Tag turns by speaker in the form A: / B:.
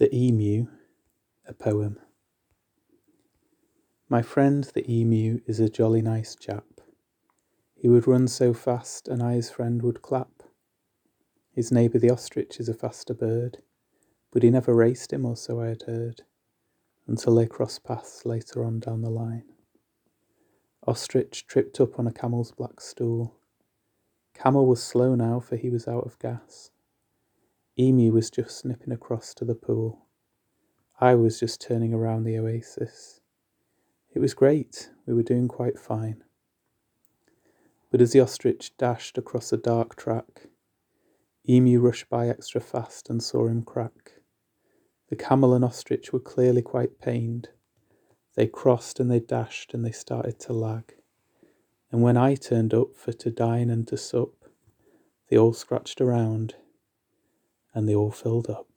A: The Emu, a poem. My friend the emu is a jolly nice chap. He would run so fast, and I his friend would clap. His neighbour the ostrich is a faster bird, but he never raced him, or so I had heard, until they crossed paths later on down the line. Ostrich tripped up on a camel's black stool. Camel was slow now, for he was out of gas. Emu was just snipping across to the pool. I was just turning around the oasis. It was great, we were doing quite fine. But as the ostrich dashed across a dark track, Emu rushed by extra fast and saw him crack. The camel and ostrich were clearly quite pained. They crossed and they dashed and they started to lag. And when I turned up for to dine and to sup, they all scratched around and they all filled up.